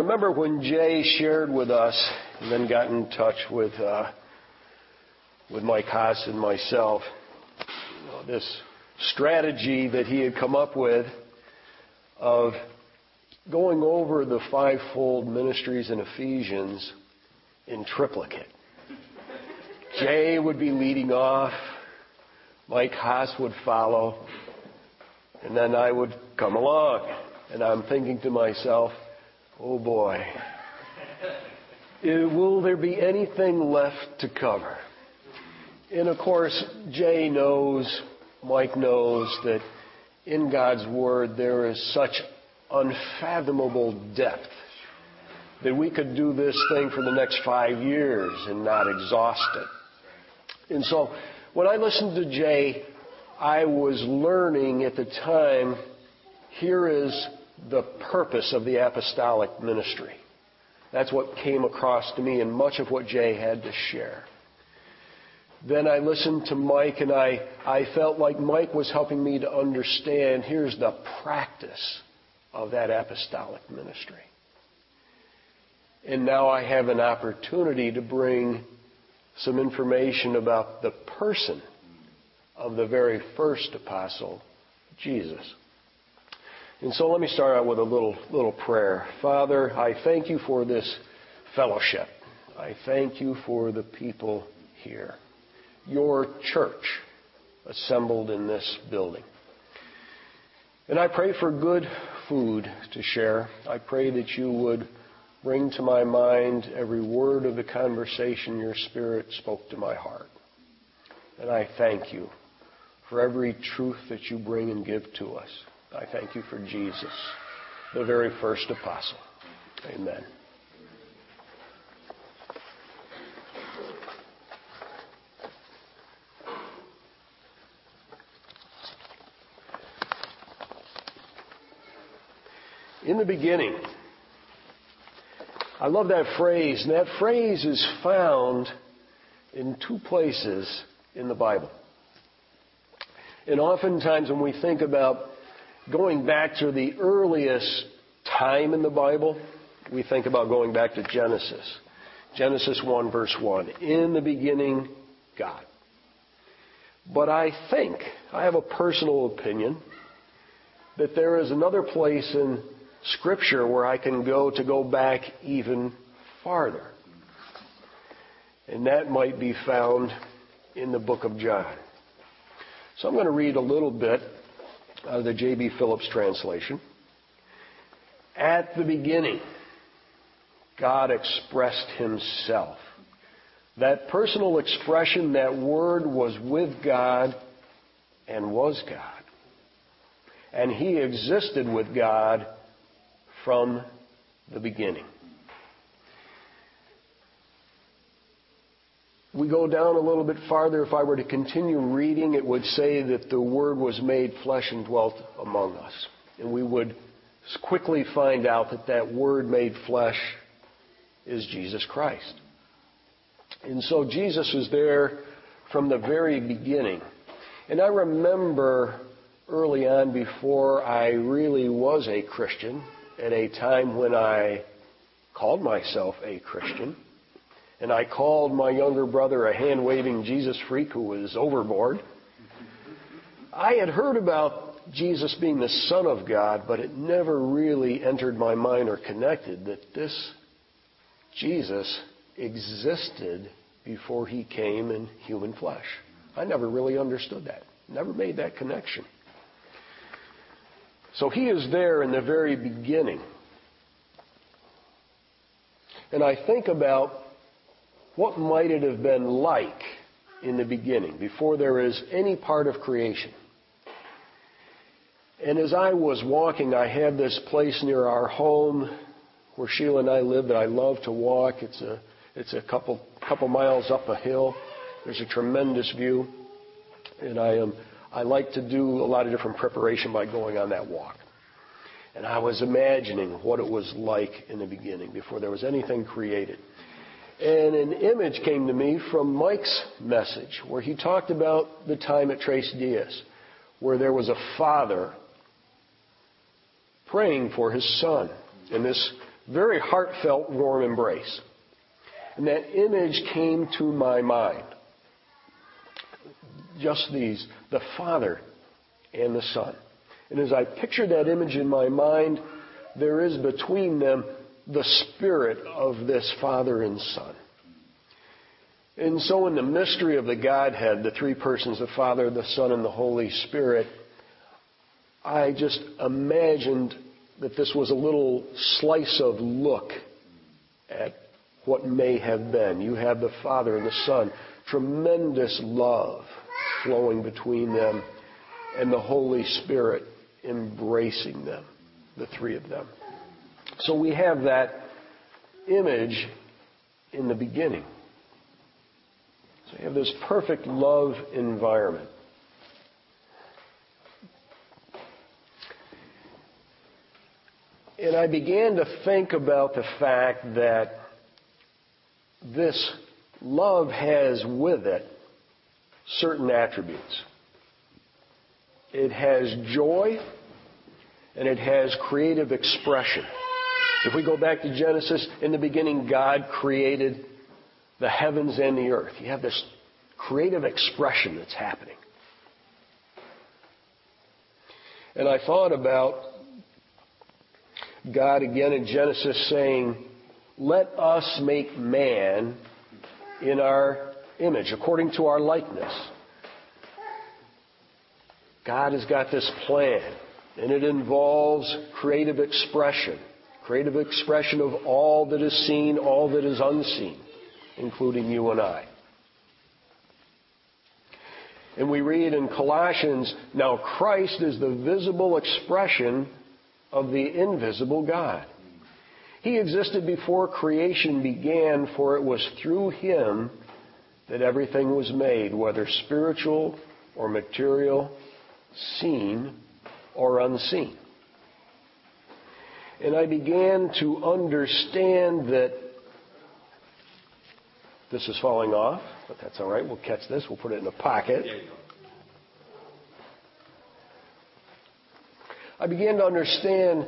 remember when Jay shared with us and then got in touch with uh, with Mike Haas and myself you know, this strategy that he had come up with of going over the fivefold ministries in Ephesians in triplicate. Jay would be leading off, Mike Haas would follow, and then I would come along. And I'm thinking to myself, oh boy, uh, will there be anything left to cover? And of course, Jay knows, Mike knows that in God's Word there is such unfathomable depth that we could do this thing for the next five years and not exhaust it. And so when I listened to Jay, I was learning at the time, here is the purpose of the apostolic ministry. That's what came across to me in much of what Jay had to share. Then I listened to Mike and I, I felt like Mike was helping me to understand here's the practice of that apostolic ministry. And now I have an opportunity to bring some information about the person of the very first apostle, Jesus. And so let me start out with a little, little prayer. Father, I thank you for this fellowship. I thank you for the people here. Your church assembled in this building. And I pray for good food to share. I pray that you would bring to my mind every word of the conversation your Spirit spoke to my heart. And I thank you for every truth that you bring and give to us. I thank you for Jesus, the very first apostle. Amen. In the beginning, I love that phrase, and that phrase is found in two places in the Bible. And oftentimes when we think about going back to the earliest time in the Bible, we think about going back to Genesis. Genesis 1 verse 1. In the beginning, God. But I think, I have a personal opinion, that there is another place in Scripture where I can go to go back even farther. And that might be found in the book of John. So I'm going to read a little bit of the J.B. Phillips translation. At the beginning, God expressed himself. That personal expression, that word was with God and was God. And he existed with God from the beginning. We go down a little bit farther. If I were to continue reading, it would say that the Word was made flesh and dwelt among us. And we would quickly find out that that Word made flesh is Jesus Christ. And so Jesus was there from the very beginning. And I remember early on before I really was a Christian, at a time when I called myself a Christian, and I called my younger brother a hand waving Jesus freak who was overboard. I had heard about Jesus being the Son of God, but it never really entered my mind or connected that this Jesus existed before he came in human flesh. I never really understood that. Never made that connection. So he is there in the very beginning. And I think about what might it have been like in the beginning, before there is any part of creation. And as I was walking, I had this place near our home where Sheila and I live that I love to walk. It's a, it's a couple, couple miles up a hill. There's a tremendous view. And I am, I like to do a lot of different preparation by going on that walk. And I was imagining what it was like in the beginning before there was anything created. And an image came to me from Mike's message where he talked about the time at Trace Dias where there was a father praying for his son. in this very heartfelt, warm embrace. And that image came to my mind. Just these, the Father and the Son. And as I picture that image in my mind, there is between them the spirit of this Father and Son. And so, in the mystery of the Godhead, the three persons, the Father, the Son, and the Holy Spirit, I just imagined that this was a little slice of look at what may have been. You have the Father and the Son, tremendous love flowing between them, and the Holy Spirit embracing them, the three of them. So we have that image in the beginning. So you have this perfect love environment. And I began to think about the fact that this love has with it certain attributes. It has joy and it has creative expression. If we go back to Genesis, in the beginning, God created the heavens and the earth. You have this creative expression that's happening. And I thought about God again in Genesis saying, Let us make man in our image, according to our likeness. God has got this plan, and it involves creative expression. Creative expression of all that is seen, all that is unseen, including you and I. And we read in Colossians, now Christ is the visible expression of the invisible God. He existed before creation began, for it was through him that everything was made, whether spiritual or material, seen or unseen. And I began to understand that this is falling off, but that's all right. We'll catch this. We'll put it in a pocket. I began to understand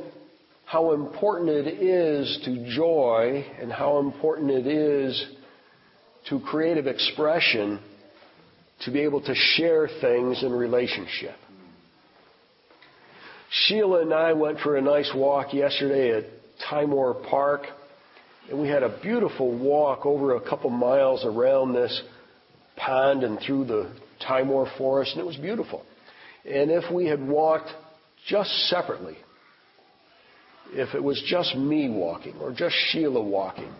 how important it is to joy and how important it is to creative expression to be able to share things in relationship. Sheila and I went for a nice walk yesterday at Timor Park, and we had a beautiful walk over a couple miles around this pond and through the Timor forest, and it was beautiful. And if we had walked just separately, if it was just me walking or just Sheila walking,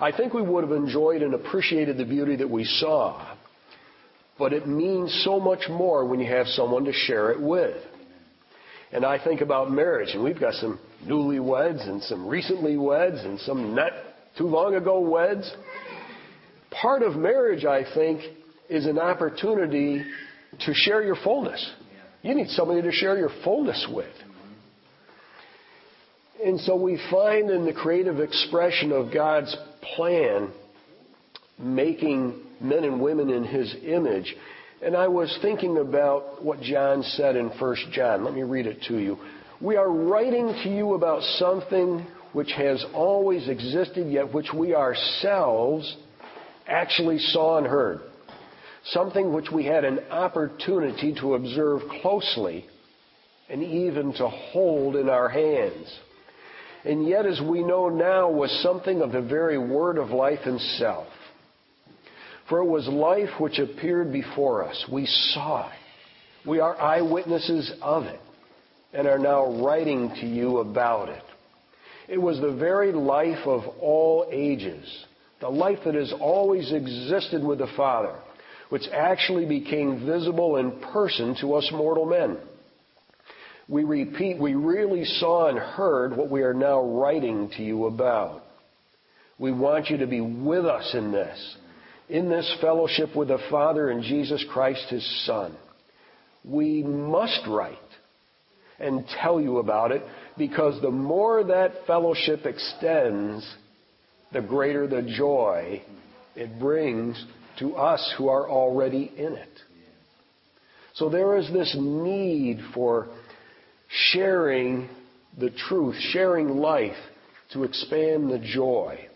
I think we would have enjoyed and appreciated the beauty that we saw. But it means so much more when you have someone to share it with. And I think about marriage, and we've got some newlyweds and some recently weds and some not too long ago weds. Part of marriage, I think, is an opportunity to share your fullness. You need somebody to share your fullness with. And so we find in the creative expression of God's plan making men and women in His image and I was thinking about what John said in 1 John. Let me read it to you. We are writing to you about something which has always existed, yet which we ourselves actually saw and heard. Something which we had an opportunity to observe closely and even to hold in our hands. And yet, as we know now, was something of the very word of life itself. For it was life which appeared before us. We saw it. We are eyewitnesses of it and are now writing to you about it. It was the very life of all ages, the life that has always existed with the Father, which actually became visible in person to us mortal men. We repeat, we really saw and heard what we are now writing to you about. We want you to be with us in this in this fellowship with the Father and Jesus Christ, His Son. We must write and tell you about it because the more that fellowship extends, the greater the joy it brings to us who are already in it. So there is this need for sharing the truth, sharing life to expand the joy.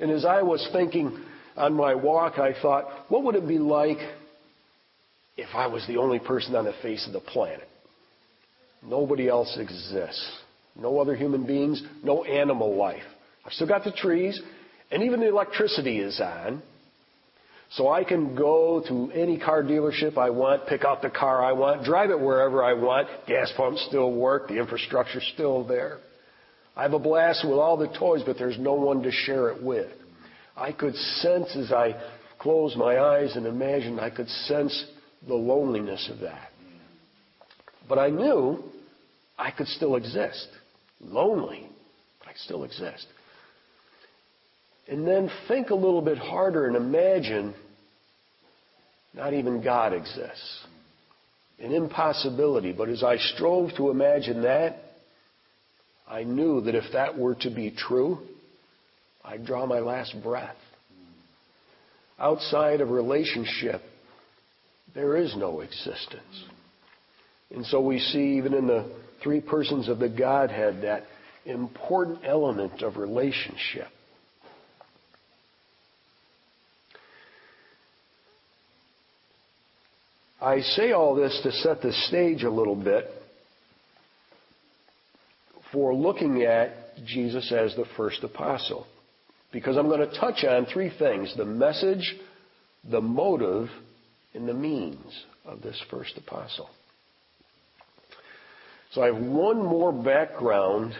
And as I was thinking on my walk, I thought, what would it be like if I was the only person on the face of the planet? Nobody else exists. No other human beings, no animal life. I've still got the trees, and even the electricity is on. So I can go to any car dealership I want, pick out the car I want, drive it wherever I want. Gas pumps still work, the infrastructure's still there. I have a blast with all the toys, but there's no one to share it with. I could sense as I closed my eyes and imagined, I could sense the loneliness of that. But I knew I could still exist. Lonely, but I could still exist. And then think a little bit harder and imagine not even God exists. An impossibility. But as I strove to imagine that, I knew that if that were to be true, I'd draw my last breath. Outside of relationship, there is no existence. And so we see even in the three persons of the Godhead that important element of relationship. I say all this to set the stage a little bit for looking at Jesus as the first apostle. Because I'm going to touch on three things the message, the motive, and the means of this first apostle. So I have one more background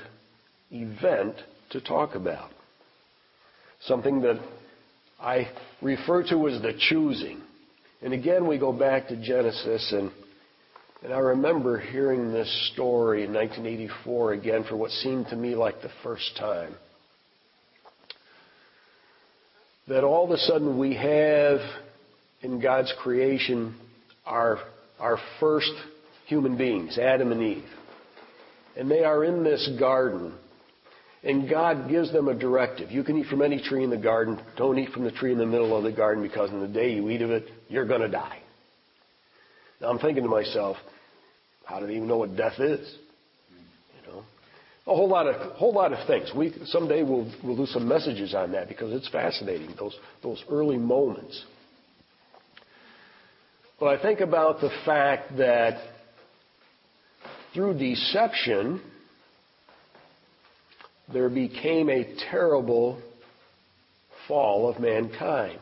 event to talk about. Something that I refer to as the choosing. And again, we go back to Genesis, and, and I remember hearing this story in 1984 again for what seemed to me like the first time. That all of a sudden we have in God's creation our, our first human beings, Adam and Eve. And they are in this garden and God gives them a directive. You can eat from any tree in the garden. Don't eat from the tree in the middle of the garden because in the day you eat of it, you're going to die. Now I'm thinking to myself, how do they even know what death is? A whole lot of whole lot of things. We someday we'll we'll do some messages on that because it's fascinating those those early moments. But I think about the fact that through deception there became a terrible fall of mankind.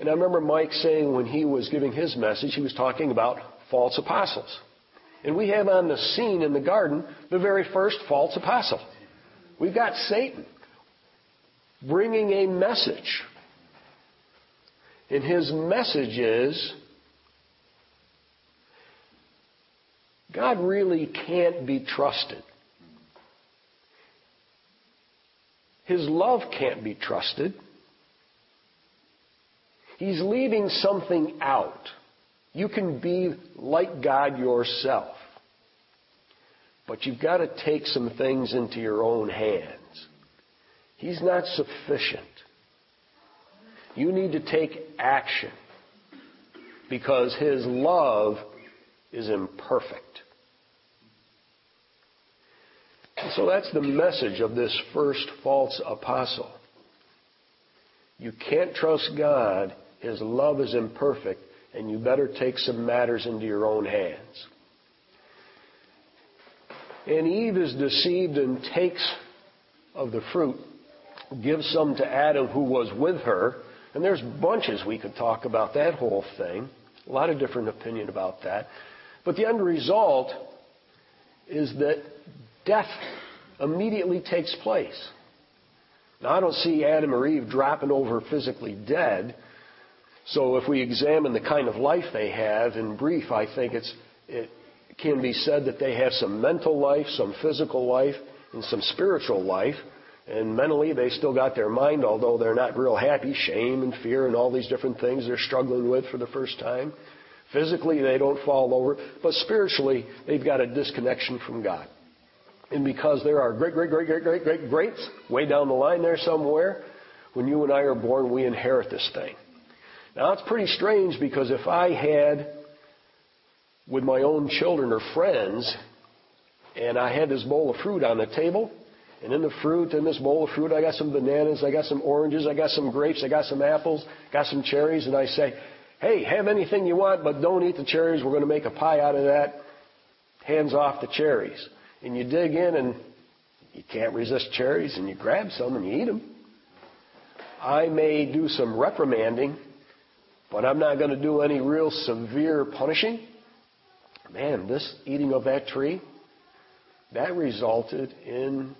And I remember Mike saying when he was giving his message, he was talking about false apostles. And we have on the scene in the garden the very first false apostle. We've got Satan bringing a message. And his message is God really can't be trusted. His love can't be trusted. He's leaving something out. You can be like God yourself. But you've got to take some things into your own hands. He's not sufficient. You need to take action because His love is imperfect. So that's the message of this first false apostle. You can't trust God. His love is imperfect, and you better take some matters into your own hands. And Eve is deceived and takes of the fruit, gives some to Adam who was with her. And there's bunches we could talk about that whole thing. A lot of different opinion about that. But the end result is that death immediately takes place. Now, I don't see Adam or Eve dropping over physically dead. So, if we examine the kind of life they have, in brief, I think it can be said that they have some mental life, some physical life, and some spiritual life. And mentally, they still got their mind, although they're not real happy, shame and fear and all these different things they're struggling with for the first time. Physically, they don't fall over, but spiritually, they've got a disconnection from God. And because there are great, great, great, great, great, great greats way down the line there somewhere, when you and I are born, we inherit this thing. Now, it's pretty strange because if I had, with my own children or friends, and I had this bowl of fruit on the table, And in the fruit, in this bowl of fruit, I got some bananas, I got some oranges, I got some grapes, I got some apples, got some cherries, and I say, hey, have anything you want, but don't eat the cherries. We're going to make a pie out of that. Hands off the cherries. And you dig in and you can't resist cherries and you grab some and you eat them. I may do some reprimanding, but I'm not going to do any real severe punishing. Man, this eating of that tree, that resulted in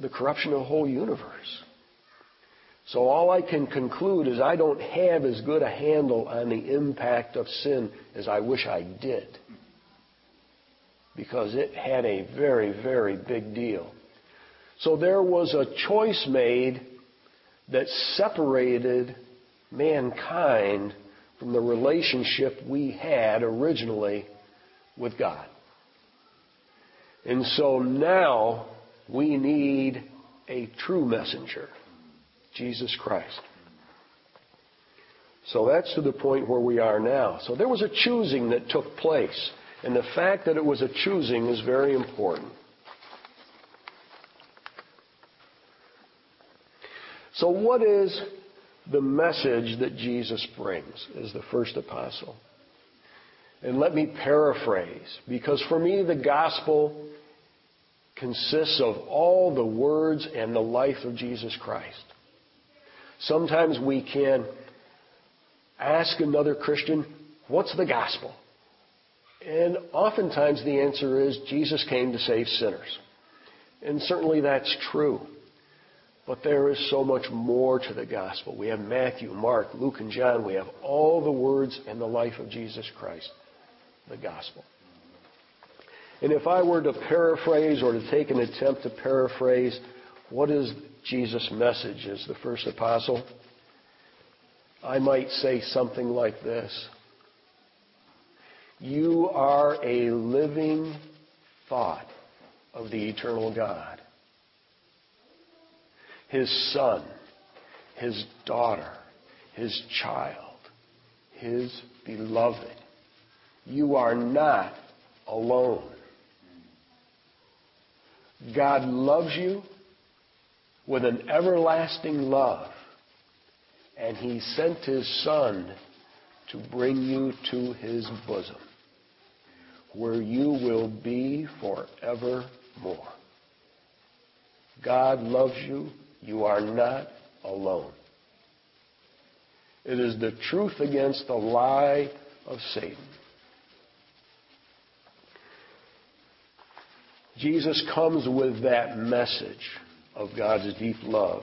the corruption of the whole universe. So all I can conclude is I don't have as good a handle on the impact of sin as I wish I did. Because it had a very, very big deal. So there was a choice made that separated mankind from the relationship we had originally with God. And so now we need a true messenger. Jesus Christ. So that's to the point where we are now. So there was a choosing that took place. And the fact that it was a choosing is very important. So, what is the message that Jesus brings as the first apostle? And let me paraphrase, because for me, the gospel consists of all the words and the life of Jesus Christ. Sometimes we can ask another Christian, what's the gospel? And oftentimes the answer is Jesus came to save sinners. And certainly that's true. But there is so much more to the gospel. We have Matthew, Mark, Luke, and John. We have all the words and the life of Jesus Christ, the gospel. And if I were to paraphrase or to take an attempt to paraphrase, what is Jesus' message as the first apostle, I might say something like this. You are a living thought of the eternal God. His son, his daughter, his child, his beloved. You are not alone. God loves you with an everlasting love. And he sent his Son to bring you to his bosom, where you will be forevermore. God loves you. You are not alone. It is the truth against the lie of Satan. Jesus comes with that message of God's deep love.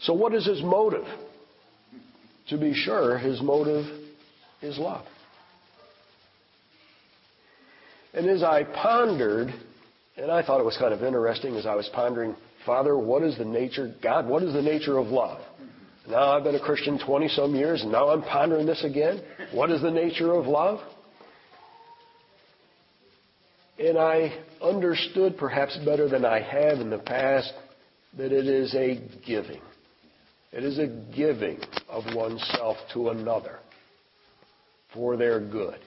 So, what is his motive? To be sure, his motive is love. And as I pondered, and I thought it was kind of interesting as I was pondering, Father, what is the nature, God, what is the nature of love? Now I've been a Christian 20 some years, and now I'm pondering this again. What is the nature of love? And I understood perhaps better than I have in the past that it is a giving. It is a giving of oneself to another for their good.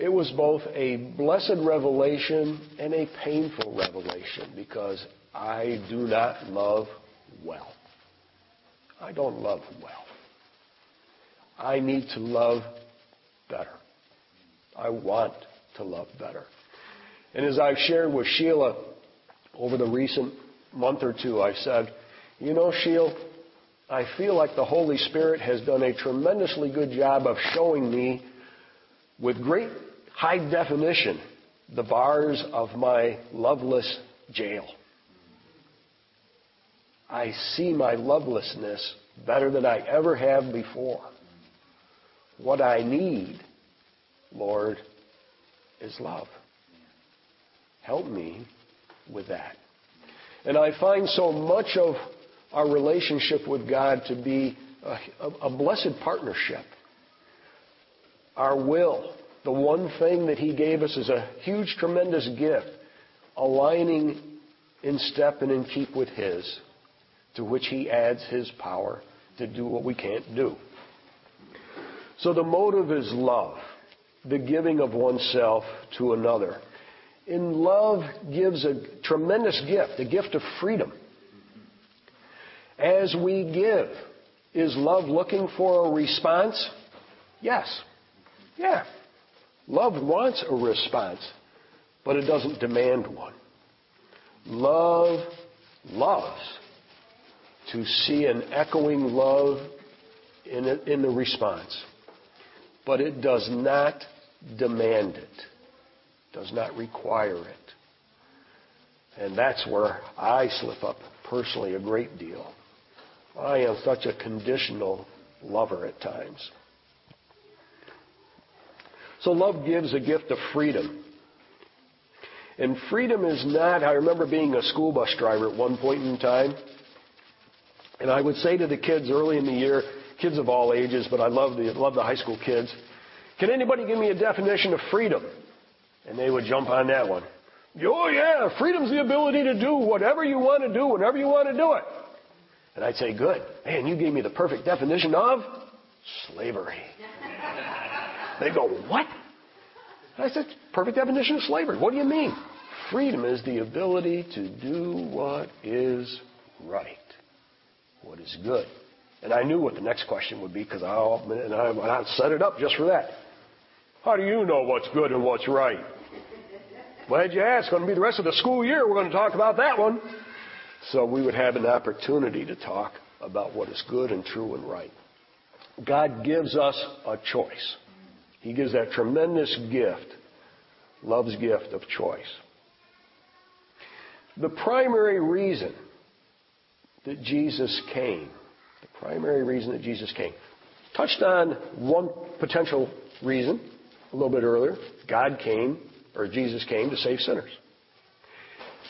It was both a blessed revelation and a painful revelation because I do not love well. I don't love well. I need to love better. I want to love better. And as I've shared with Sheila over the recent month or two, I've said, you know, Sheila, I feel like the Holy Spirit has done a tremendously good job of showing me with great high definition the bars of my loveless jail. I see my lovelessness better than I ever have before. What I need Lord, is love. Help me with that. And I find so much of our relationship with God to be a, a, blessed partnership. Our will, the one thing that He gave us is a huge, tremendous gift, aligning in step and in keep with His, to which He adds His power to do what we can't do. So the motive is love. the giving of oneself to another. And love gives a tremendous gift, a gift of freedom. As we give, is love looking for a response? Yes. Yeah. Love wants a response, but it doesn't demand one. Love loves to see an echoing love in, it, in the response, but it does not demand it, does not require it. And that's where I slip up personally a great deal. I am such a conditional lover at times. So love gives a gift of freedom. And freedom is not, I remember being a school bus driver at one point in time, and I would say to the kids early in the year, kids of all ages, but I love the, love the high school kids, can anybody give me a definition of freedom? And they would jump on that one. Oh yeah, freedom's the ability to do whatever you want to do whenever you want to do it. And I'd say, good. Man, you gave me the perfect definition of slavery. They go, what? And I said, perfect definition of slavery. What do you mean? Freedom is the ability to do what is right, what is good. And I knew what the next question would be because I, and I, I set it up just for that. How do you know what's good and what's right? Glad you asked. It's going to be the rest of the school year. We're going to talk about that one. So we would have an opportunity to talk about what is good and true and right. God gives us a choice. He gives that tremendous gift, love's gift of choice. The primary reason that Jesus came, the primary reason that Jesus came, touched on one potential reason a little bit earlier. God came, or Jesus came to save sinners.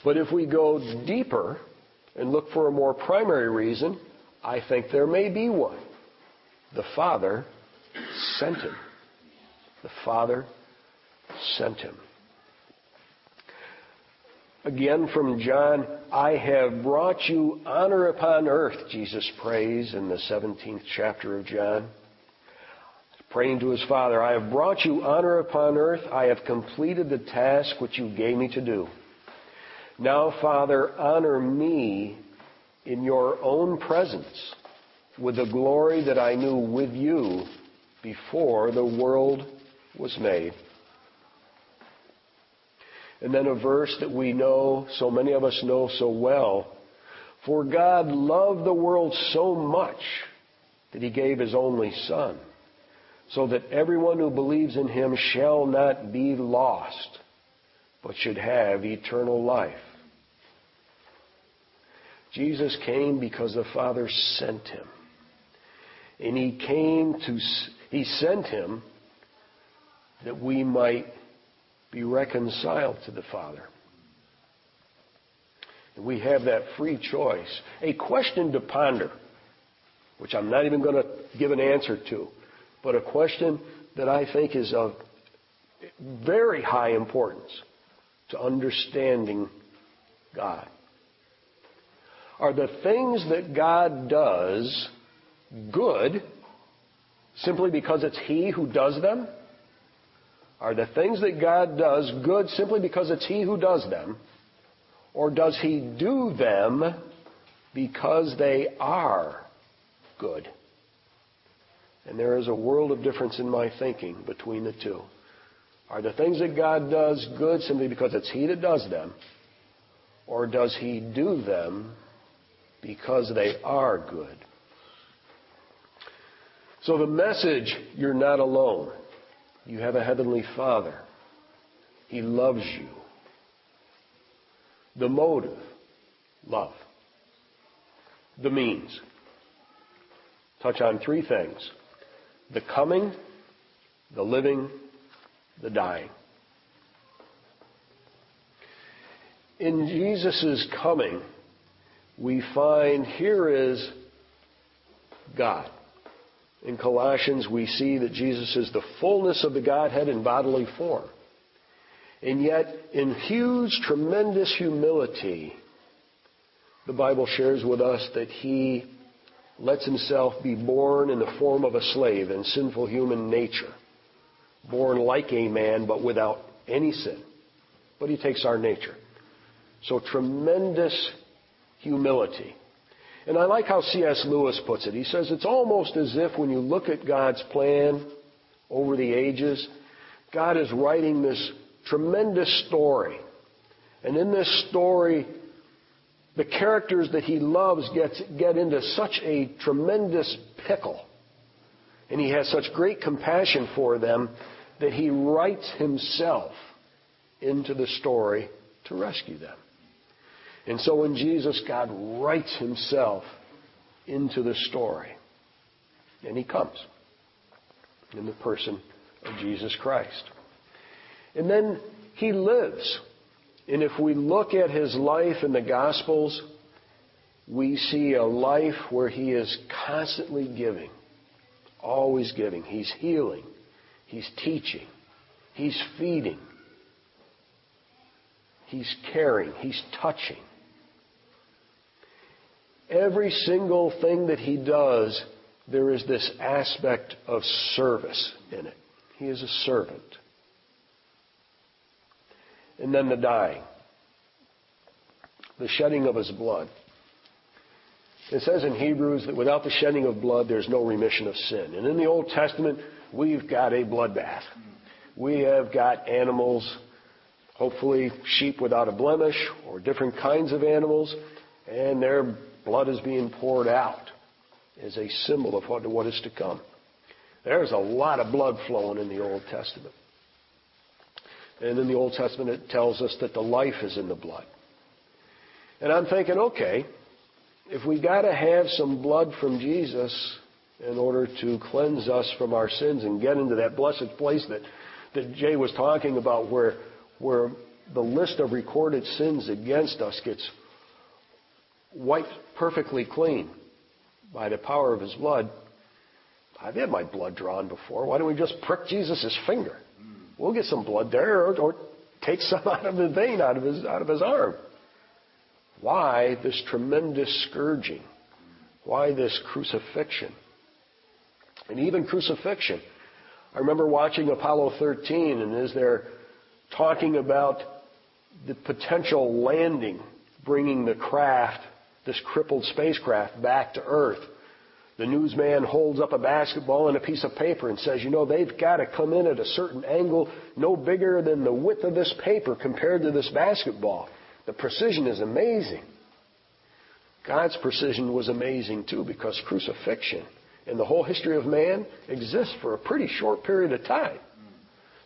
But if we go deeper and look for a more primary reason, I think there may be one. The Father sent him. The Father sent him. Again from John, I have brought you honor upon earth, Jesus prays in the 17th chapter of John. Praying to his Father, I have brought you honor upon earth. I have completed the task which you gave me to do. Now, Father, honor me in your own presence with the glory that I knew with you before the world was made. And then a verse that we know, so many of us know so well. For God loved the world so much that he gave his only Son, so that everyone who believes in him shall not be lost, but should have eternal life. Jesus came because the Father sent him. And he came to, he sent him that we might be reconciled to the Father. And we have that free choice. A question to ponder, which I'm not even going to give an answer to, but a question that I think is of very high importance to understanding God. Are the things that God does good simply because it's He who does them? Are the things that God does good simply because it's He who does them? Or does He do them because they are good? And there is a world of difference in my thinking between the two. Are the things that God does good simply because it's He that does them? Or does He do them because they are good. So the message, you're not alone. You have a heavenly Father. He loves you. The motive, love. The means. Touch on three things. The coming, the living, the dying. In Jesus' coming, we find here is God. In Colossians, we see that Jesus is the fullness of the Godhead in bodily form. And yet, in huge, tremendous humility, the Bible shares with us that he lets himself be born in the form of a slave in sinful human nature, born like a man, but without any sin. But he takes our nature. So tremendous humility. And I like how C.S. Lewis puts it. He says it's almost as if when you look at God's plan over the ages, God is writing this tremendous story. And in this story, the characters that he loves get, get into such a tremendous pickle. And he has such great compassion for them that he writes himself into the story to rescue them. And so in Jesus, God writes himself into the story. And he comes in the person of Jesus Christ. And then he lives. And if we look at his life in the Gospels, we see a life where he is constantly giving, always giving. He's healing, he's teaching, he's feeding, he's caring, he's touching. Every single thing that he does, there is this aspect of service in it. He is a servant. And then the dying, the shedding of his blood. It says in Hebrews that without the shedding of blood, there's no remission of sin. And in the Old Testament, we've got a bloodbath. We have got animals, hopefully sheep without a blemish, or different kinds of animals, and their blood is being poured out as a symbol of what, what is to come. There's a lot of blood flowing in the Old Testament. And in the Old Testament, it tells us that the life is in the blood. And I'm thinking, okay, if we got to have some blood from Jesus in order to cleanse us from our sins and get into that blessed place that, that Jay was talking about, where, where the list of recorded sins against us gets wiped perfectly clean by the power of his blood. I've had my blood drawn before. Why don't we just prick Jesus' finger? We'll get some blood there, or, or take some out of the vein, out of his out of his arm. Why this tremendous scourging? Why this crucifixion? And even crucifixion. I remember watching Apollo 13, and as they're talking about the potential landing, bringing the craft, this crippled spacecraft, back to Earth, the newsman holds up a basketball and a piece of paper and says, you know, they've got to come in at a certain angle no bigger than the width of this paper compared to this basketball. The precision is amazing. God's precision was amazing too because crucifixion in the whole history of man exists for a pretty short period of time.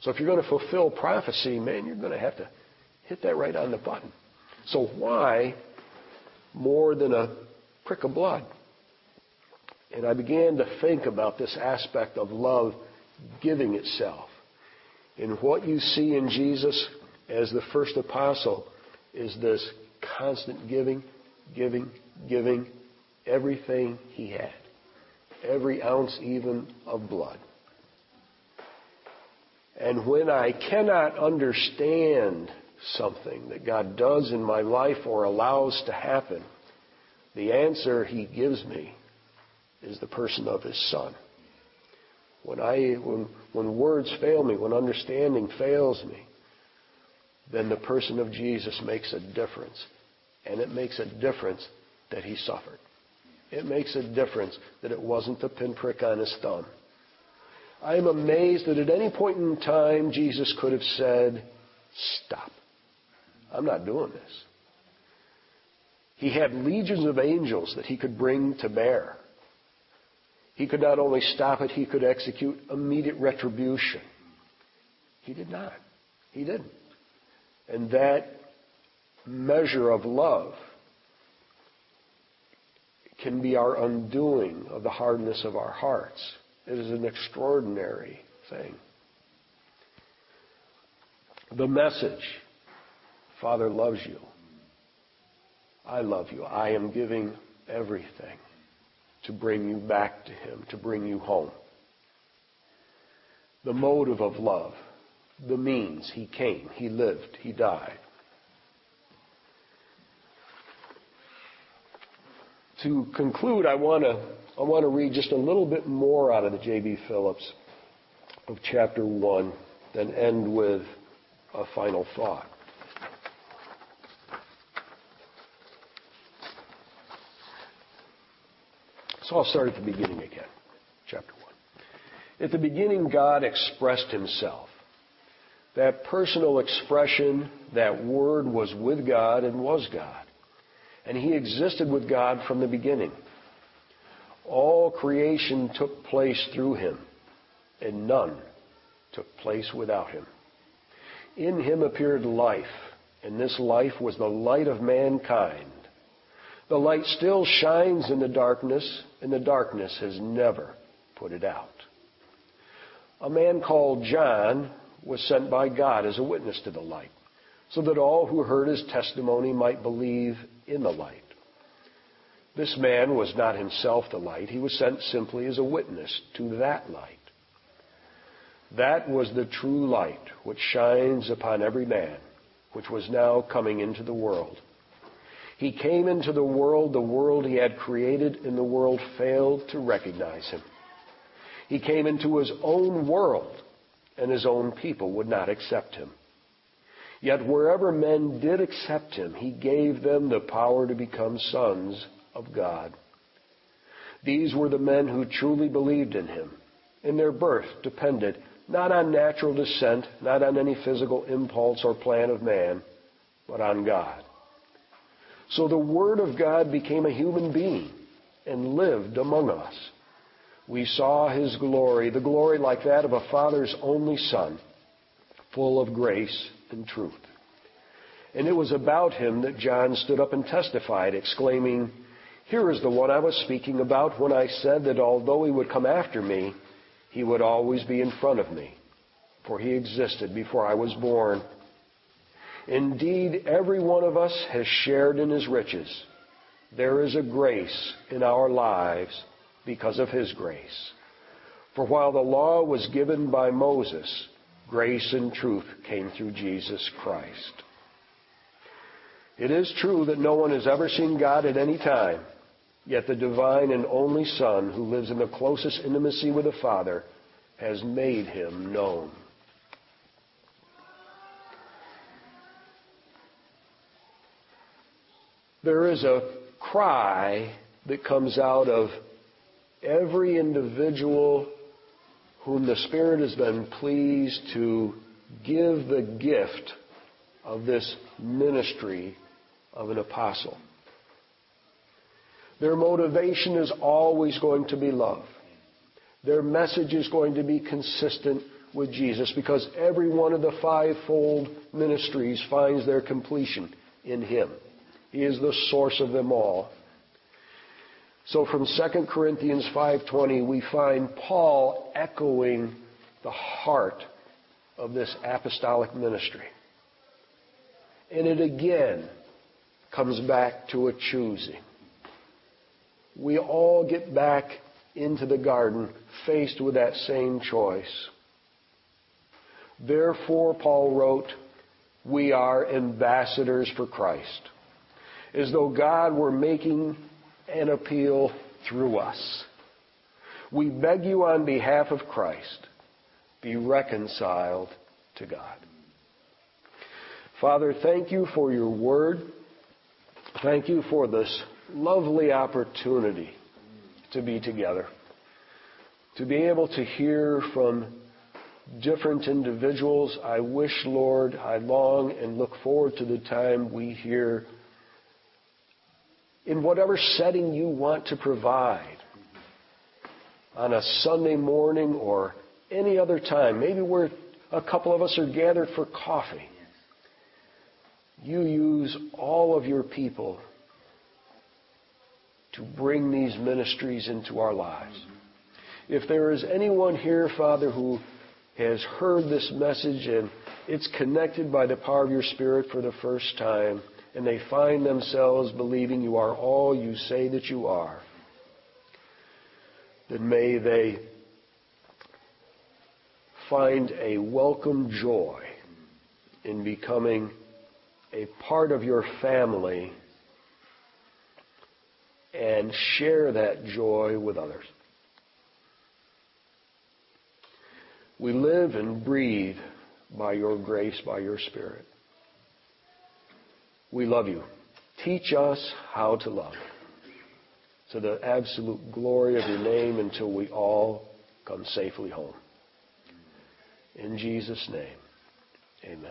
So if you're going to fulfill prophecy, man, you're going to have to hit that right on the button. So why more than a prick of blood? And I began to think about this aspect of love giving itself. And what you see in Jesus as the first apostle is this constant giving, giving, giving everything he had. Every ounce even of blood. And when I cannot understand something that God does in my life or allows to happen, the answer he gives me is the person of his son. When I when when words fail me, when understanding fails me, then the person of Jesus makes a difference. And it makes a difference that he suffered. It makes a difference that it wasn't the pinprick on his thumb. I am amazed that at any point in time Jesus could have said, Stop. I'm not doing this. He had legions of angels that he could bring to bear. He could not only stop it, he could execute immediate retribution. He did not. He didn't. And that measure of love can be our undoing of the hardness of our hearts. It is an extraordinary thing. The message Father loves you. I love you. I am giving everything to bring you back to Him, to bring you home. The motive of love, the means. He came, He lived, He died. To conclude, I want to I want to read just a little bit more out of the J.B. Phillips of chapter 1, then end with a final thought. So I'll start at the beginning again, chapter 1. At the beginning, God expressed himself. That personal expression, that word was with God and was God. And he existed with God from the beginning. All creation took place through him, and none took place without him. In him appeared life, and this life was the light of mankind. The light still shines in the darkness, and the darkness has never put it out. A man called John was sent by God as a witness to the light, so that all who heard his testimony might believe in the light. This man was not himself the light, he was sent simply as a witness to that light. That was the true light which shines upon every man, which was now coming into the world. He came into the world, the world he had created, and the world failed to recognize him. He came into his own world, and his own people would not accept him. Yet wherever men did accept him, he gave them the power to become sons of God. These were the men who truly believed in him, and their birth depended not on natural descent, not on any physical impulse or plan of man, but on God. So the Word of God became a human being and lived among us. We saw His glory, the glory like that of a Father's only Son, full of grace and truth. And it was about Him that John stood up and testified, exclaiming, Here is the one I was speaking about when I said that although He would come after me, He would always be in front of me, for He existed before I was born. Indeed, every one of us has shared in his riches. There is a grace in our lives because of his grace. For while the law was given by Moses, grace and truth came through Jesus Christ. It is true that no one has ever seen God at any time, yet the divine and only Son, who lives in the closest intimacy with the Father, has made him known. There is a cry that comes out of every individual whom the Spirit has been pleased to give the gift of this ministry of an apostle. Their motivation is always going to be love. Their message is going to be consistent with Jesus because every one of the fivefold ministries finds their completion in Him. He is the source of them all. So from 2 Corinthians 5:20 we find Paul echoing the heart of this apostolic ministry. And it again comes back to a choosing. We all get back into the garden faced with that same choice. Therefore, Paul wrote, we are ambassadors for Christ as though God were making an appeal through us. We beg you on behalf of Christ, be reconciled to God. Father, thank you for your word. Thank you for this lovely opportunity to be together, to be able to hear from different individuals. I wish, Lord, I long and look forward to the time we hear in whatever setting you want to provide on a Sunday morning or any other time. Maybe where a couple of us are gathered for coffee. You use all of your people to bring these ministries into our lives. If there is anyone here, Father, who has heard this message and it's connected by the power of your Spirit for the first time, and they find themselves believing you are all you say that you are, then may they find a welcome joy in becoming a part of your family and share that joy with others. We live and breathe by your grace, by your Spirit. We love you. Teach us how to love to the absolute glory of your name until we all come safely home. In Jesus' name, amen.